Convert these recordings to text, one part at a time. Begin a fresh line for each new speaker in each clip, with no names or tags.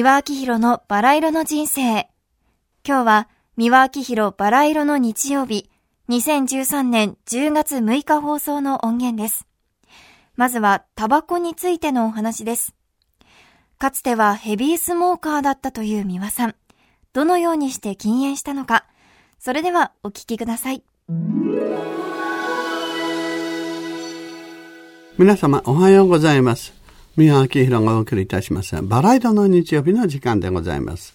三輪明宏のバラ色の人生。今日は三輪明宏バラ色の日曜日、2013年10月6日放送の音源です。まずはタバコについてのお話です。かつてはヘビースモーカーだったという三輪さん。どのようにして禁煙したのか。それではお聞きください。
皆様おはようございます。宮脇宏がお送りいたします。バラ色の日曜日の時間でございます。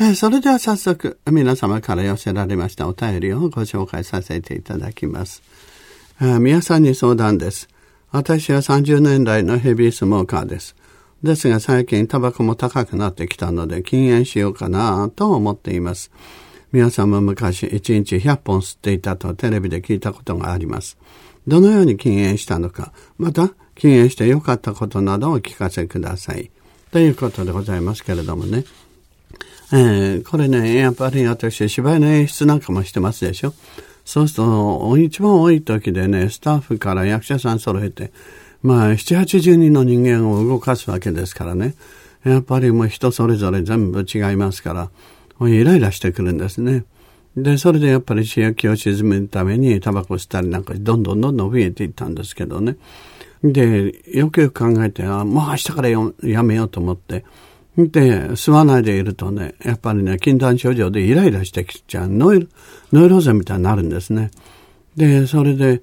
えそれでは早速、皆様から寄せられましたお便りをご紹介させていただきます。え宮さんに相談です。私は30年来のヘビースモーカーです。ですが最近タバコも高くなってきたので禁煙しようかなと思っています。皆さんも昔1日100本吸っていたとテレビで聞いたことがあります。どのように禁煙したのか、また禁煙して良かったことなどをお聞かせください。ということでございますけれどもね。えー、これね、やっぱり私、芝居の演出なんかもしてますでしょ。そうすると、一番多い時でね、スタッフから役者さん揃えて、まあ、7、80人の人間を動かすわけですからね。やっぱりもう人それぞれ全部違いますから、イライラしてくるんですね。で、それでやっぱり刺激を沈めるためにタバコ吸ったりなんかどんどんどんどん増えていったんですけどね。で、よくよく考えて、あもう明日からやめようと思って。で、吸わないでいるとね、やっぱりね、禁断症状でイライラしてきちゃう。ノイノイローゼみたいになるんですね。で、それで、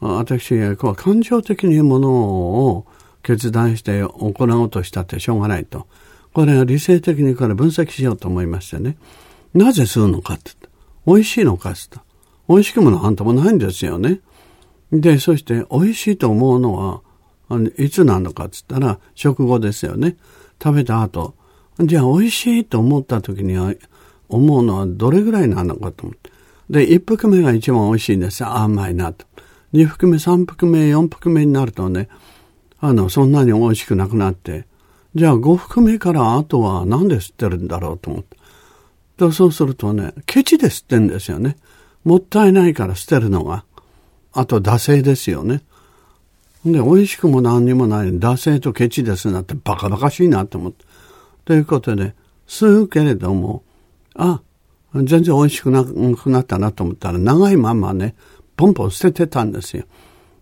私、こう感情的にものを決断して行おうとしたってしょうがないと。これは理性的にこれ分析しようと思いましてね。なぜ吸うのかって美味しいのかって美味しくもなんともないんですよね。で、そして美味しいと思うのは、いつなのかっつったら食後ですよね。食べた後。じゃあ美味しいと思った時には思うのはどれぐらいなのかと思って。で、一服目が一番美味しいんですよ。甘いなと。二服目、三服目、四服目になるとね、あの、そんなに美味しくなくなって、じゃあ五服目からあとは何で吸ってるんだろうと思って。でそうするとね、ケチで吸ってんですよね。もったいないから捨てるのが。あと、惰性ですよね。で、美味しくも何にもない惰性とケチですなってバカバカしいなと思って。ということで、吸うけれども、あ、全然美味しくなくなったなと思ったら、長いまんまね、ポンポン捨ててたんですよ。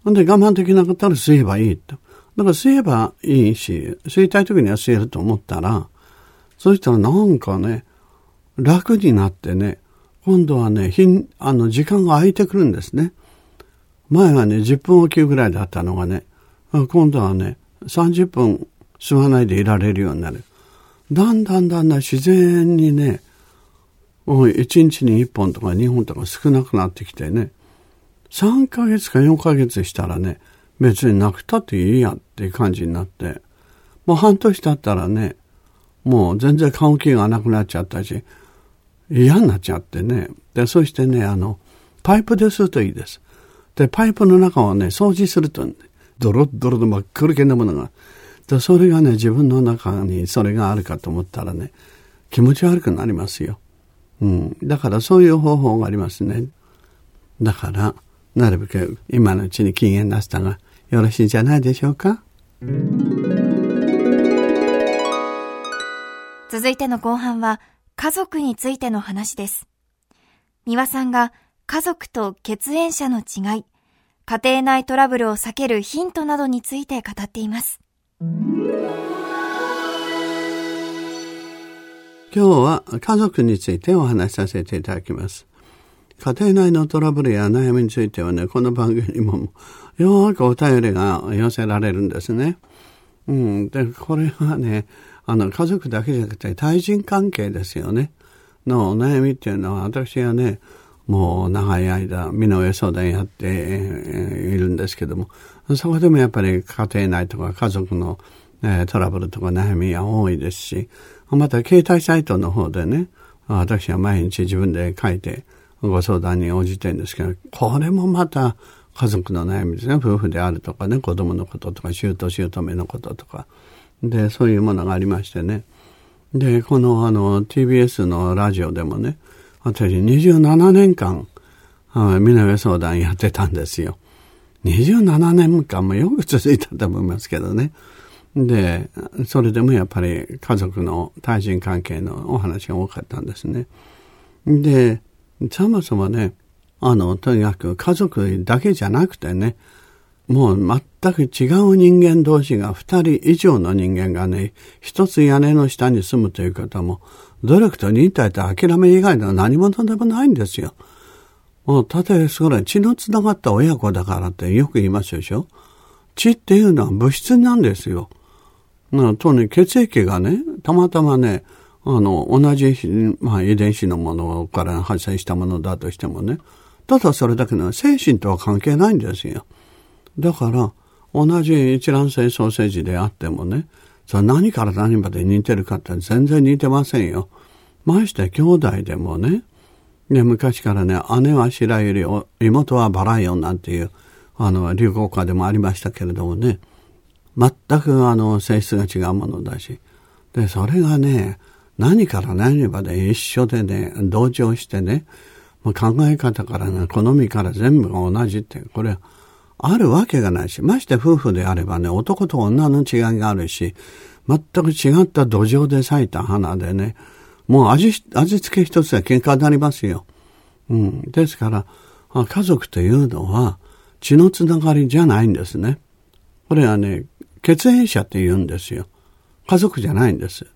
ほんで、我慢できなかったら吸えばいいと。だから吸えばいいし、吸いたい時には吸えると思ったら、そしたらなんかね、楽になってね、今度はね、あの、時間が空いてくるんですね。前はね、10分おきぐらいだったのがね、今度はね、30分吸わないでいられるようになる。だんだんだんだん自然にね、1日に1本とか2本とか少なくなってきてね、3ヶ月か4ヶ月したらね、別になくたっていいやっていう感じになって、もう半年経ったらね、もう全然顔気がなくなっちゃったし、嫌になっちゃってね。で、そしてね、あの、パイプで吸うといいです。で、パイプの中をね、掃除すると、ドロッドロの真っ黒けなものが。で、それがね、自分の中にそれがあるかと思ったらね、気持ち悪くなりますよ。うん。だからそういう方法がありますね。だから、なるべく今のうちに禁煙出したがよろしいんじゃないでしょうか？
続いての後半は、家族についての話です。三輪さんが家族と血縁者の違い、家庭内トラブルを避けるヒントなどについて語っています。
今日は家族についてお話しさせていただきます。家庭内のトラブルや悩みについてはね、この番組にもよくお便りが寄せられるんですね。うん。で、これはね、あの、家族だけじゃなくて対人関係ですよね。のお悩みっていうのは、私はね、もう長い間、身の上相談やっているんですけども、そこでもやっぱり家庭内とか家族の、えトラブルとか悩みが多いですし、また携帯サイトの方でね、私は毎日自分で書いてご相談に応じてるんですけど、これもまた家族の悩みですね。夫婦であるとかね、子供のこととか、姑姑のこととか。で、そういうものがありましてね。で、このあの TBS のラジオでもね、私27年間、身の上相談やってたんですよ。27年間もよく続いたと思いますけどね。で、それでもやっぱり家族の対人関係のお話が多かったんですね。で、そもそもね、あの、とにかく家族だけじゃなくてね、もう全く違う人間同士が二人以上の人間がね、一つ屋根の下に住むということも、努力と忍耐と諦め以外の何者でもないんですよ。もう、たとえそれ血のつながった親子だからってよく言いますでしょ血っていうのは物質なんですよ。とに血液がね、たまたまね、あの、同じ、まあ、遺伝子のものから発生したものだとしてもね、ただそれだけの精神とは関係ないんですよ。だから、同じ一卵性ソーセージであってもね、そ何から何まで似てるかって全然似てませんよ。まして兄弟でもね、ね昔からね、姉は白百合、妹はバライオンなんていう、あの、流行歌でもありましたけれどもね、全くあの、性質が違うものだし、で、それがね、何から何まで一緒でね、同調してね、考え方からね、好みから全部が同じって、これは、あるわけがないし、まして夫婦であればね、男と女の違いがあるし、全く違った土壌で咲いた花でね、もう味、味付け一つで喧嘩になりますよ。うん。ですから、家族というのは血のつながりじゃないんですね。これはね、血縁者って言うんですよ。家族じゃないんです。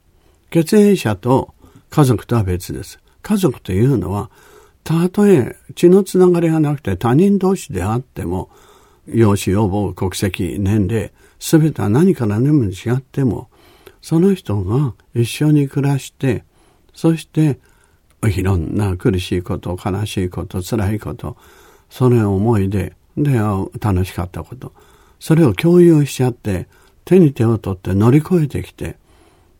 血縁者と家族とは別です。家族というのは、たとえ血のつながりがなくて他人同士であっても、容姿、要望、国籍、年齢、すべては何から何まで違っても、その人が一緒に暮らして、そして、いろんな苦しいこと、悲しいこと、辛いこと、それを思い出、で、楽しかったこと、それを共有しちゃって、手に手を取って乗り越えてきて、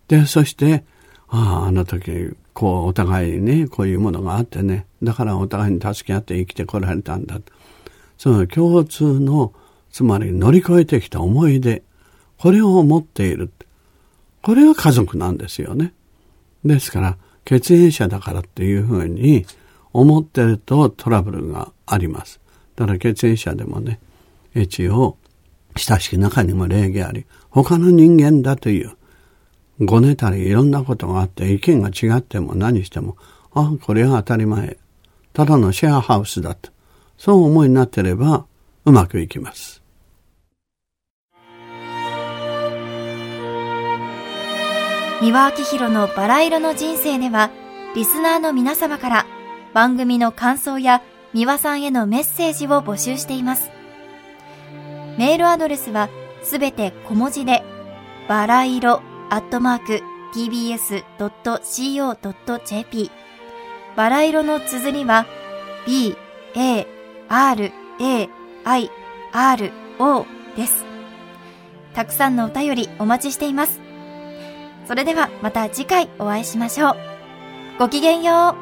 で、そして、ああ、あの時、こう、お互いにね、こういうものがあってね、だからお互いに助け合って生きてこられたんだと。その共通の、つまり乗り越えてきた思い出、これを持っている。これが家族なんですよね。ですから、血縁者だからっていうふうに思ってるとトラブルがあります。だから血縁者でもね、一応、親しき中にも礼儀あり、他の人間だという、ごねたりいろんなことがあって意見が違っても何しても、あ、これは当たり前。ただのシェアハウスだと。そう思いになってればうまくいきます。
三輪明宏のバラ色の人生では、リスナーの皆様から番組の感想や三輪さんへのメッセージを募集しています。メールアドレスはすべて小文字で、バラ色アットマーク tbs.co.jp バラ色の綴りは b, a, R, A, I, R, O です。たくさんのお便りお待ちしています。それではまた次回お会いしましょう。ごきげんよう。